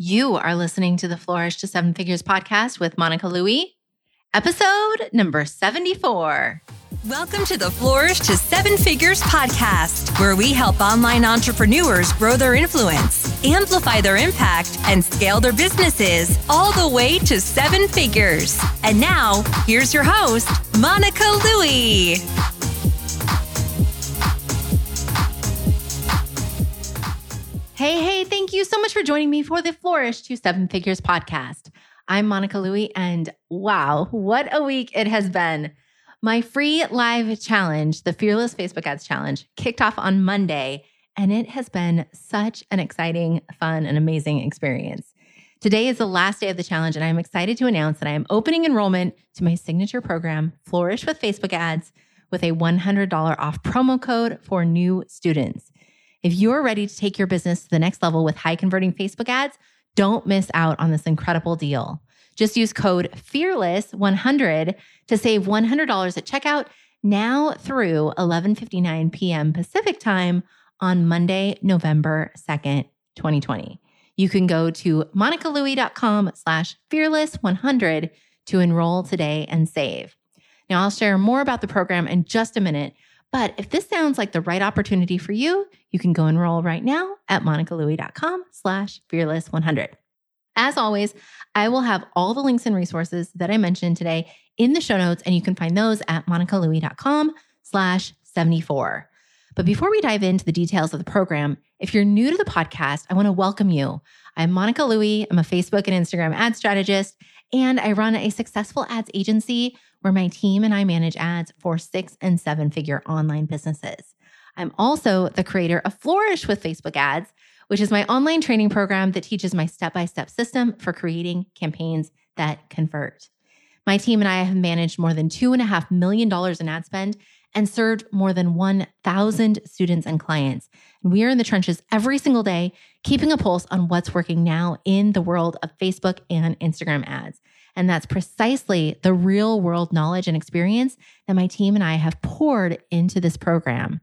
You are listening to the Flourish to Seven Figures podcast with Monica Louie, episode number 74. Welcome to the Flourish to Seven Figures podcast, where we help online entrepreneurs grow their influence, amplify their impact, and scale their businesses all the way to seven figures. And now, here's your host, Monica Louie. Hey, hey, thank you so much for joining me for the Flourish to Seven Figures podcast. I'm Monica Louie, and wow, what a week it has been. My free live challenge, the Fearless Facebook Ads Challenge, kicked off on Monday, and it has been such an exciting, fun, and amazing experience. Today is the last day of the challenge, and I'm excited to announce that I am opening enrollment to my signature program, Flourish with Facebook Ads, with a $100 off promo code for new students. If you're ready to take your business to the next level with high converting Facebook ads, don't miss out on this incredible deal. Just use code FEARLESS100 to save $100 at checkout now through 11:59 p.m. Pacific Time on Monday, November 2nd, 2020. You can go to monicalouie.com slash fearless100 to enroll today and save. Now, I'll share more about the program in just a minute, but if this sounds like the right opportunity for you, you can go enroll right now at monicalouie.com slash fearless100. As always, I will have all the links and resources that I mentioned today in the show notes, and you can find those at monicalouie.com slash 74. But before we dive into the details of the program, if you're new to the podcast, I want to welcome you. I'm Monica Louie. I'm a Facebook and Instagram ad strategist, and I run a successful ads agency where my team and I manage ads for six and seven figure online businesses. I'm also the creator of Flourish with Facebook Ads, which is my online training program that teaches my step by step system for creating campaigns that convert. My team and I have managed more than $2.5 million in ad spend and served more than 1,000 students and clients. And we are in the trenches every single day, keeping a pulse on what's working now in the world of Facebook and Instagram ads. And that's precisely the real world knowledge and experience that my team and I have poured into this program.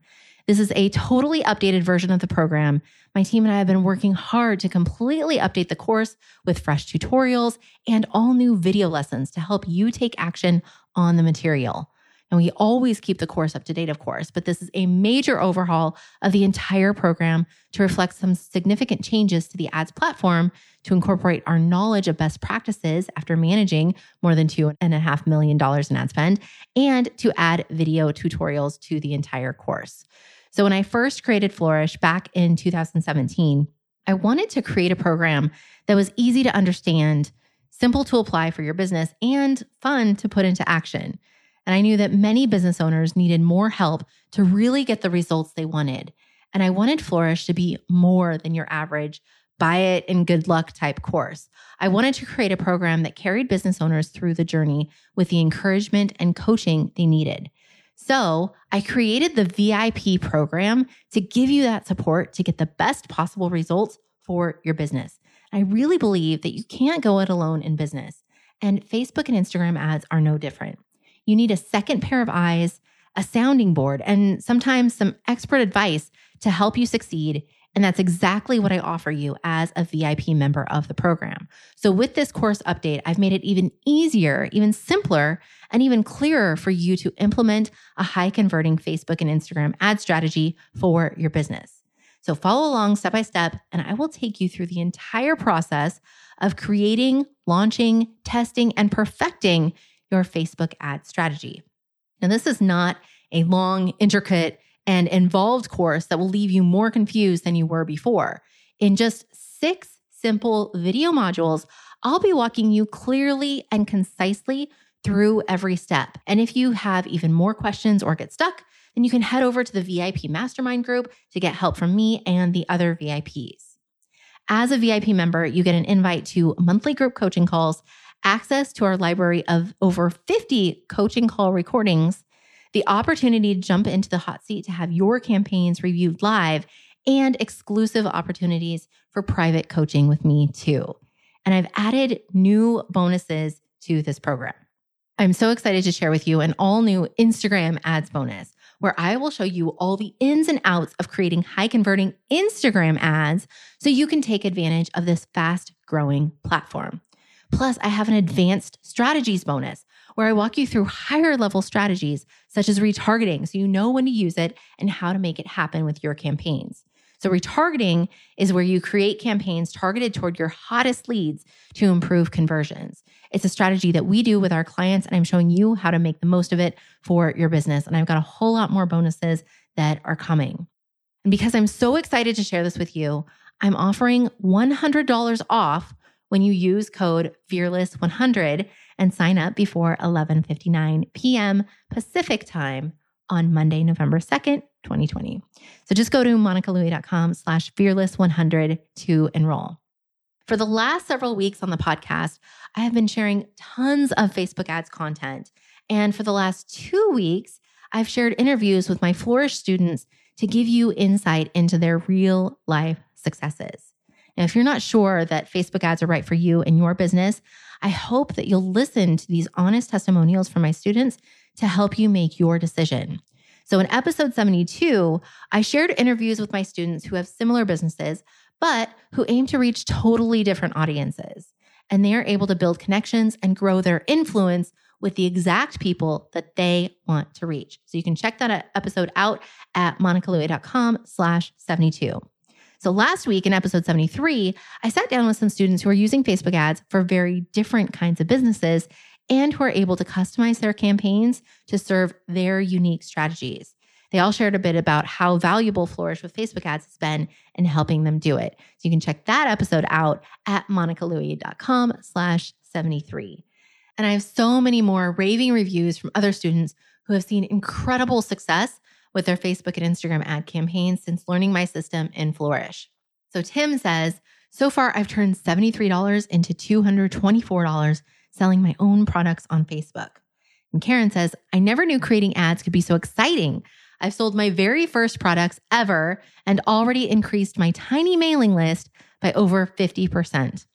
This is a totally updated version of the program. My team and I have been working hard to completely update the course with fresh tutorials and all new video lessons to help you take action on the material. And we always keep the course up to date, of course, but this is a major overhaul of the entire program to reflect some significant changes to the ads platform to incorporate our knowledge of best practices after managing more than $2.5 million in ad spend and to add video tutorials to the entire course. So, when I first created Flourish back in 2017, I wanted to create a program that was easy to understand, simple to apply for your business, and fun to put into action. And I knew that many business owners needed more help to really get the results they wanted. And I wanted Flourish to be more than your average buy it and good luck type course. I wanted to create a program that carried business owners through the journey with the encouragement and coaching they needed. So I created the VIP program to give you that support to get the best possible results for your business. I really believe that you can't go it alone in business. And Facebook and Instagram ads are no different. You need a second pair of eyes, a sounding board, and sometimes some expert advice to help you succeed. And that's exactly what I offer you as a VIP member of the program. So, with this course update, I've made it even easier, even simpler, and even clearer for you to implement a high converting Facebook and Instagram ad strategy for your business. So, follow along step by step, and I will take you through the entire process of creating, launching, testing, and perfecting your Facebook ad strategy. Now, this is not a long, intricate, and involved course that will leave you more confused than you were before. In just six simple video modules, I'll be walking you clearly and concisely through every step. And if you have even more questions or get stuck, then you can head over to the VIP mastermind group to get help from me and the other VIPs. As a VIP member, you get an invite to monthly group coaching calls access to our library of over 50 coaching call recordings, the opportunity to jump into the hot seat to have your campaigns reviewed live, and exclusive opportunities for private coaching with me too. And I've added new bonuses to this program. I'm so excited to share with you an all new Instagram ads bonus where I will show you all the ins and outs of creating high converting Instagram ads so you can take advantage of this fast growing platform. Plus, I have an advanced strategies bonus where I walk you through higher level strategies such as retargeting so you know when to use it and how to make it happen with your campaigns. So, retargeting is where you create campaigns targeted toward your hottest leads to improve conversions. It's a strategy that we do with our clients, and I'm showing you how to make the most of it for your business. And I've got a whole lot more bonuses that are coming. And because I'm so excited to share this with you, I'm offering $100 off when you use code fearless100 and sign up before 11:59 p.m. Pacific time on Monday, November 2nd, 2020. So just go to monicalouie.com slash fearless100 to enroll. For the last several weeks on the podcast, I have been sharing tons of Facebook ads content. And for the last two weeks, I've shared interviews with my Flourish students to give you insight into their real life successes. Now, if you're not sure that Facebook ads are right for you and your business, I hope that you'll listen to these honest testimonials from my students to help you make your decision. So, in episode 72, I shared interviews with my students who have similar businesses, but who aim to reach totally different audiences. And they are able to build connections and grow their influence with the exact people that they want to reach. So you can check that episode out at monicalouie.com slash 72. So last week in episode 73, I sat down with some students who are using Facebook ads for very different kinds of businesses and who are able to customize their campaigns to serve their unique strategies. They all shared a bit about how valuable Flourish with Facebook ads has been in helping them do it. So you can check that episode out at monicalouie.com slash 73. And I have so many more raving reviews from other students who have seen incredible success with their Facebook and Instagram ad campaigns since learning my system in Flourish. So Tim says, so far I've turned $73 into $224 selling my own products on Facebook. And Karen says, I never knew creating ads could be so exciting. I've sold my very first products ever and already increased my tiny mailing list by over 50%.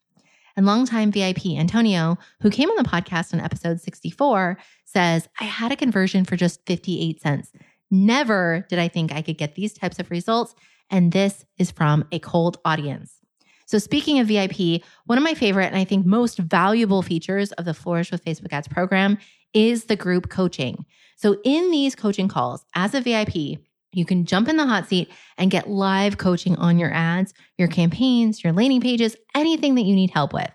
And longtime VIP Antonio, who came on the podcast on episode 64, says, I had a conversion for just 58 cents. Never did I think I could get these types of results. And this is from a cold audience. So, speaking of VIP, one of my favorite and I think most valuable features of the Flourish with Facebook Ads program is the group coaching. So, in these coaching calls, as a VIP, you can jump in the hot seat and get live coaching on your ads, your campaigns, your landing pages, anything that you need help with.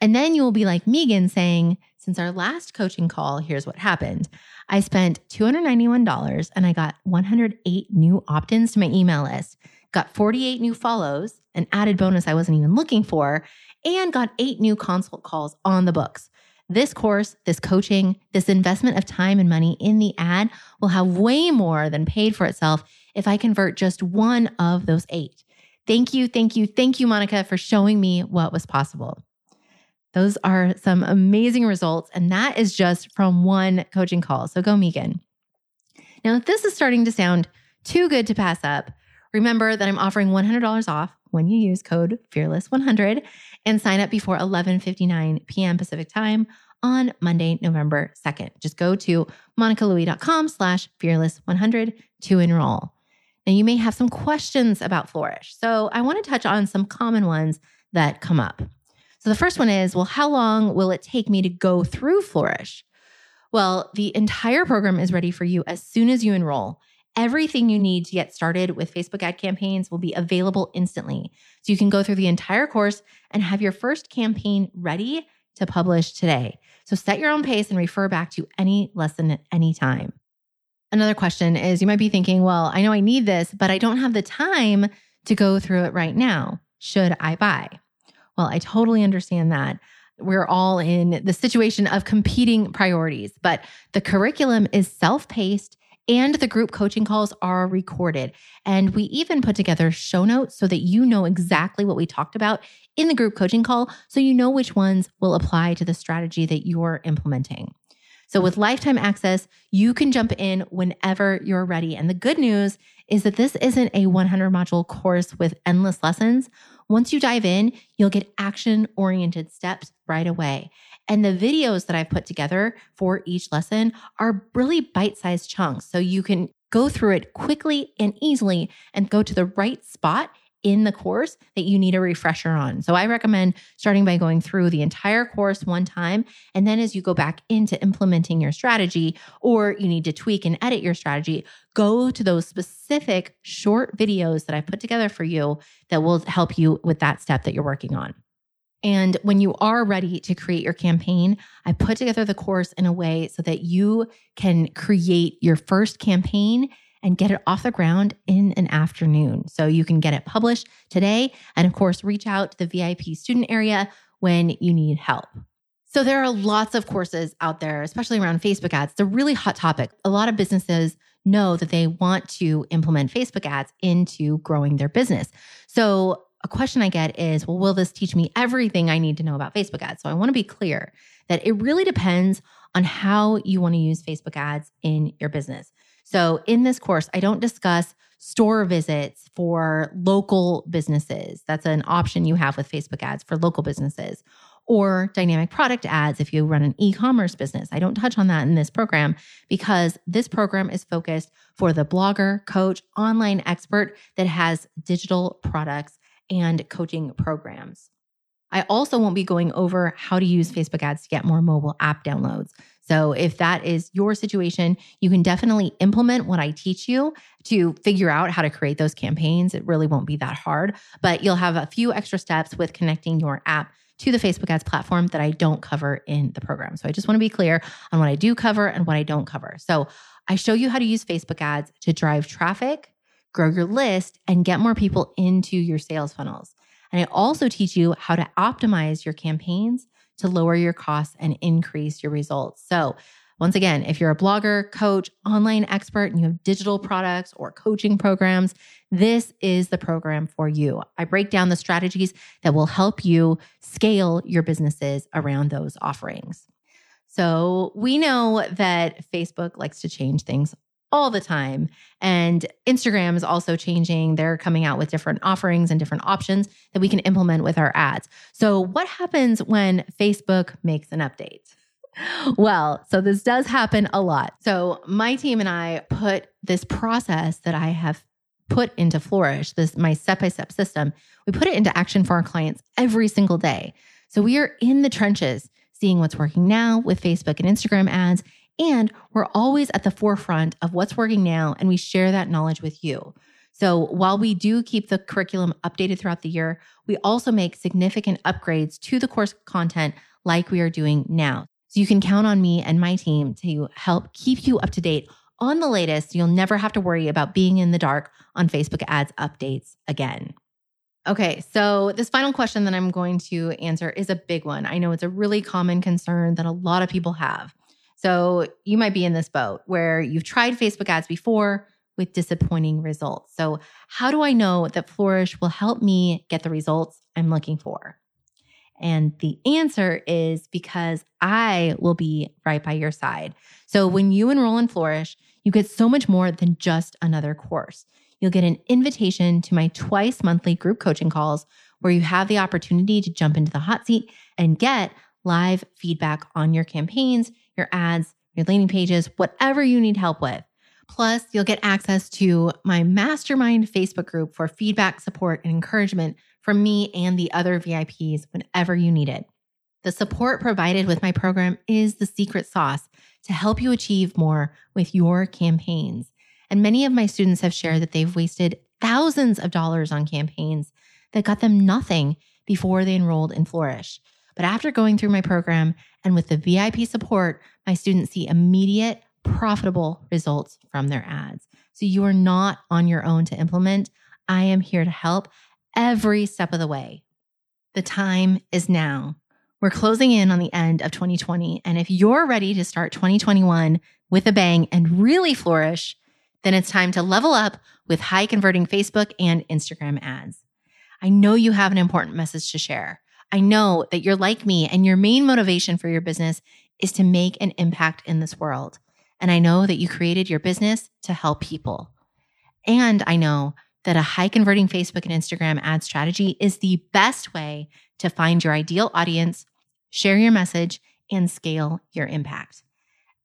And then you will be like Megan saying, Since our last coaching call, here's what happened. I spent $291 and I got 108 new opt ins to my email list, got 48 new follows, an added bonus I wasn't even looking for, and got eight new consult calls on the books. This course, this coaching, this investment of time and money in the ad will have way more than paid for itself if I convert just one of those eight. Thank you, thank you, thank you, Monica, for showing me what was possible. Those are some amazing results. And that is just from one coaching call. So go, Megan. Now, if this is starting to sound too good to pass up, remember that I'm offering $100 off when you use code fearless100 and sign up before 11:59 p.m. Pacific time on Monday, November 2nd. Just go to monicalouie.com slash fearless100 to enroll. Now, you may have some questions about Flourish. So I want to touch on some common ones that come up. So the first one is, well, how long will it take me to go through Flourish? Well, the entire program is ready for you as soon as you enroll. Everything you need to get started with Facebook ad campaigns will be available instantly. So you can go through the entire course and have your first campaign ready to publish today. So set your own pace and refer back to any lesson at any time. Another question is you might be thinking, well, I know I need this, but I don't have the time to go through it right now. Should I buy? Well, I totally understand that. We're all in the situation of competing priorities, but the curriculum is self paced and the group coaching calls are recorded. And we even put together show notes so that you know exactly what we talked about in the group coaching call, so you know which ones will apply to the strategy that you're implementing. So, with lifetime access, you can jump in whenever you're ready. And the good news is that this isn't a 100 module course with endless lessons. Once you dive in, you'll get action oriented steps right away. And the videos that I've put together for each lesson are really bite sized chunks. So you can go through it quickly and easily and go to the right spot in the course that you need a refresher on. So I recommend starting by going through the entire course one time. And then as you go back into implementing your strategy, or you need to tweak and edit your strategy, go to those specific short videos that I put together for you that will help you with that step that you're working on. And when you are ready to create your campaign, I put together the course in a way so that you can create your first campaign and get it off the ground in an afternoon. So you can get it published today. And of course, reach out to the VIP student area when you need help. So there are lots of courses out there, especially around Facebook ads. It's a really hot topic. A lot of businesses know that they want to implement Facebook ads into growing their business. So a question I get is, well, will this teach me everything I need to know about Facebook ads? So I want to be clear that it really depends on how you want to use Facebook ads in your business. So in this course, I don't discuss store visits for local businesses. That's an option you have with Facebook ads for local businesses or dynamic product ads if you run an e commerce business. I don't touch on that in this program because this program is focused for the blogger, coach, online expert that has digital products and coaching programs. I also won't be going over how to use Facebook ads to get more mobile app downloads. So, if that is your situation, you can definitely implement what I teach you to figure out how to create those campaigns. It really won't be that hard, but you'll have a few extra steps with connecting your app to the Facebook ads platform that I don't cover in the program. So, I just want to be clear on what I do cover and what I don't cover. So, I show you how to use Facebook ads to drive traffic, grow your list, and get more people into your sales funnels. And I also teach you how to optimize your campaigns to lower your costs and increase your results. So, once again, if you're a blogger, coach, online expert, and you have digital products or coaching programs, this is the program for you. I break down the strategies that will help you scale your businesses around those offerings. So, we know that Facebook likes to change things all the time. And Instagram is also changing. They're coming out with different offerings and different options that we can implement with our ads. So, what happens when Facebook makes an update? Well, so this does happen a lot. So, my team and I put this process that I have put into Flourish, this my step-by-step system, we put it into action for our clients every single day. So, we are in the trenches seeing what's working now with Facebook and Instagram ads and we're always at the forefront of what's working now, and we share that knowledge with you. So while we do keep the curriculum updated throughout the year, we also make significant upgrades to the course content like we are doing now. So you can count on me and my team to help keep you up to date on the latest. You'll never have to worry about being in the dark on Facebook ads updates again. Okay, so this final question that I'm going to answer is a big one. I know it's a really common concern that a lot of people have. So you might be in this boat where you've tried Facebook ads before with disappointing results. So, how do I know that Flourish will help me get the results I'm looking for? And the answer is because I will be right by your side. So, when you enroll in Flourish, you get so much more than just another course. You'll get an invitation to my twice monthly group coaching calls where you have the opportunity to jump into the hot seat and get live feedback on your campaigns your ads, your landing pages, whatever you need help with. Plus, you'll get access to my mastermind Facebook group for feedback, support, and encouragement from me and the other VIPs whenever you need it. The support provided with my program is the secret sauce to help you achieve more with your campaigns. And many of my students have shared that they've wasted thousands of dollars on campaigns that got them nothing before they enrolled in Flourish. But after going through my program and with the VIP support, my students see immediate, profitable results from their ads. So you are not on your own to implement. I am here to help every step of the way. The time is now. We're closing in on the end of 2020. And if you're ready to start 2021 with a bang and really flourish, then it's time to level up with high converting Facebook and Instagram ads. I know you have an important message to share. I know that you're like me and your main motivation for your business is to make an impact in this world. And I know that you created your business to help people. And I know that a high converting Facebook and Instagram ad strategy is the best way to find your ideal audience, share your message, and scale your impact.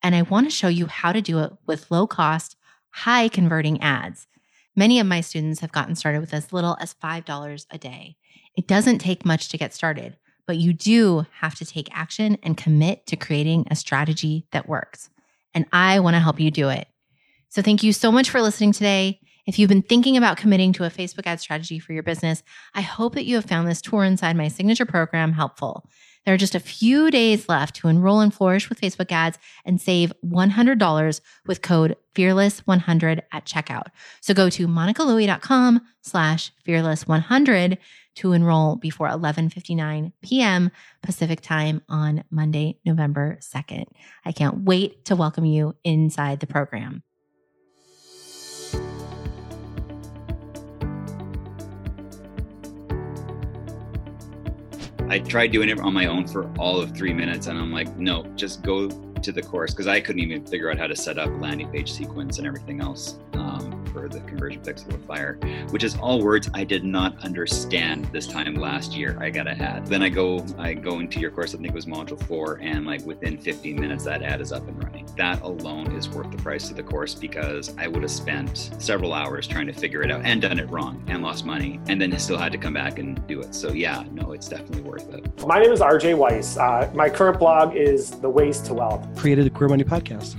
And I want to show you how to do it with low cost, high converting ads. Many of my students have gotten started with as little as $5 a day. It doesn't take much to get started, but you do have to take action and commit to creating a strategy that works. And I want to help you do it. So thank you so much for listening today. If you've been thinking about committing to a Facebook ad strategy for your business, I hope that you have found this tour inside my signature program helpful. There are just a few days left to enroll and flourish with Facebook ads and save $100 with code fearless100 at checkout. So go to monicalouie.com slash fearless100 to enroll before 11:59 p.m. Pacific time on Monday, November 2nd. I can't wait to welcome you inside the program. I tried doing it on my own for all of three minutes, and I'm like, no, just go to the course because I couldn't even figure out how to set up landing page sequence and everything else. Um, for the conversion pixel with fire, which is all words I did not understand this time last year. I got a ad. Then I go, I go into your course. I think it was module four, and like within 15 minutes, that ad is up and running. That alone is worth the price of the course because I would have spent several hours trying to figure it out and done it wrong and lost money, and then still had to come back and do it. So yeah, no, it's definitely worth it. My name is RJ Weiss. Uh, my current blog is The Ways to Wealth. Created a Queer Money podcast.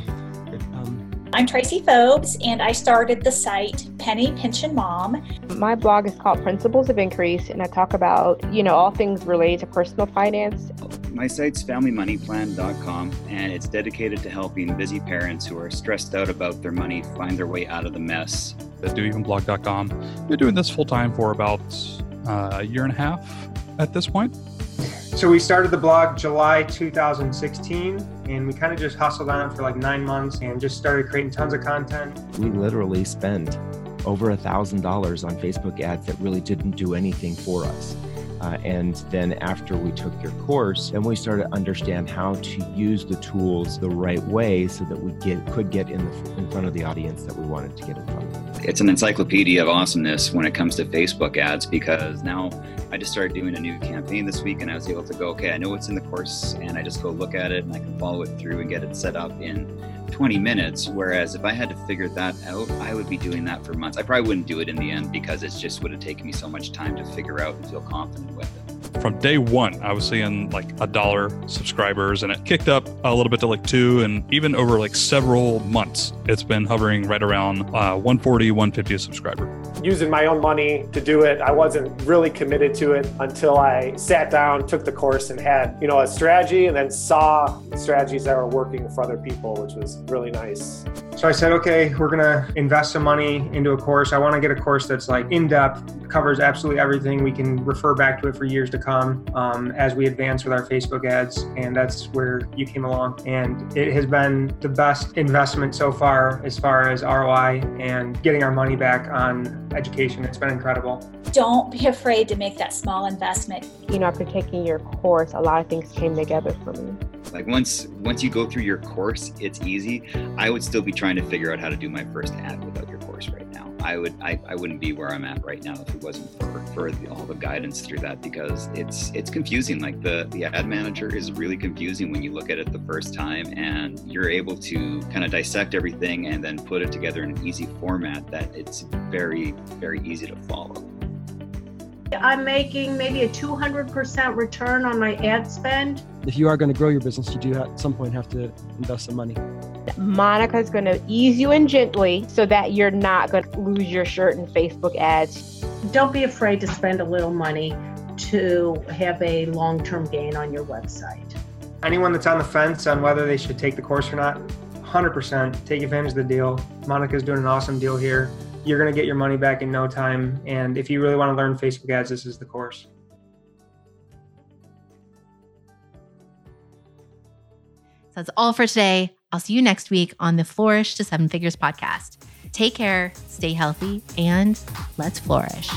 I'm Tracie Fobes, and I started the site Penny Pinchin' Mom. My blog is called Principles of Increase, and I talk about, you know, all things related to personal finance. My site's familymoneyplan.com, and it's dedicated to helping busy parents who are stressed out about their money find their way out of the mess. At doevenblog.com. Been doing this full time for about uh, a year and a half at this point. So we started the blog July 2016 and we kind of just hustled on it for like nine months and just started creating tons of content. We literally spent over a thousand dollars on Facebook ads that really didn't do anything for us. Uh, and then after we took your course, then we started to understand how to use the tools the right way so that we get could get in the, in front of the audience that we wanted to get in front of. It's an encyclopedia of awesomeness when it comes to Facebook ads because now I just started doing a new campaign this week and I was able to go, okay, I know what's in the course and I just go look at it and I can follow it through and get it set up in 20 minutes. Whereas if I had to figure that out, I would be doing that for months. I probably wouldn't do it in the end because it's just would have taken me so much time to figure out and feel confident with it from day one, I was seeing like a dollar subscribers, and it kicked up a little bit to like two, and even over like several months, it's been hovering right around uh, 140, 150 a subscriber. Using my own money to do it, I wasn't really committed to it until I sat down, took the course, and had you know a strategy, and then saw strategies that were working for other people, which was really nice. So I said, okay, we're gonna invest some money into a course. I want to get a course that's like in depth, covers absolutely everything. We can refer back to it for years to come um, as we advance with our Facebook ads. And that's where you came along. And it has been the best investment so far as far as ROI and getting our money back on education. It's been incredible. Don't be afraid to make that small investment. You know, after taking your course, a lot of things came together for me. Like once once you go through your course, it's easy. I would still be trying to figure out how to do my first ad without your course right now. I would I, I wouldn't be where I'm at right now if it wasn't for, for the, all the guidance through that because it's it's confusing. Like the the ad manager is really confusing when you look at it the first time and you're able to kind of dissect everything and then put it together in an easy format that it's very very easy to follow. I'm making maybe a 200% return on my ad spend. If you are going to grow your business, you do at some point have to invest some money. Monica's going to ease you in gently so that you're not going to lose your shirt in Facebook ads. Don't be afraid to spend a little money to have a long term gain on your website. Anyone that's on the fence on whether they should take the course or not, 100% take advantage of the deal. Monica's doing an awesome deal here you're going to get your money back in no time. And if you really want to learn Facebook ads, this is the course. So that's all for today. I'll see you next week on the Flourish to Seven Figures podcast. Take care, stay healthy, and let's flourish.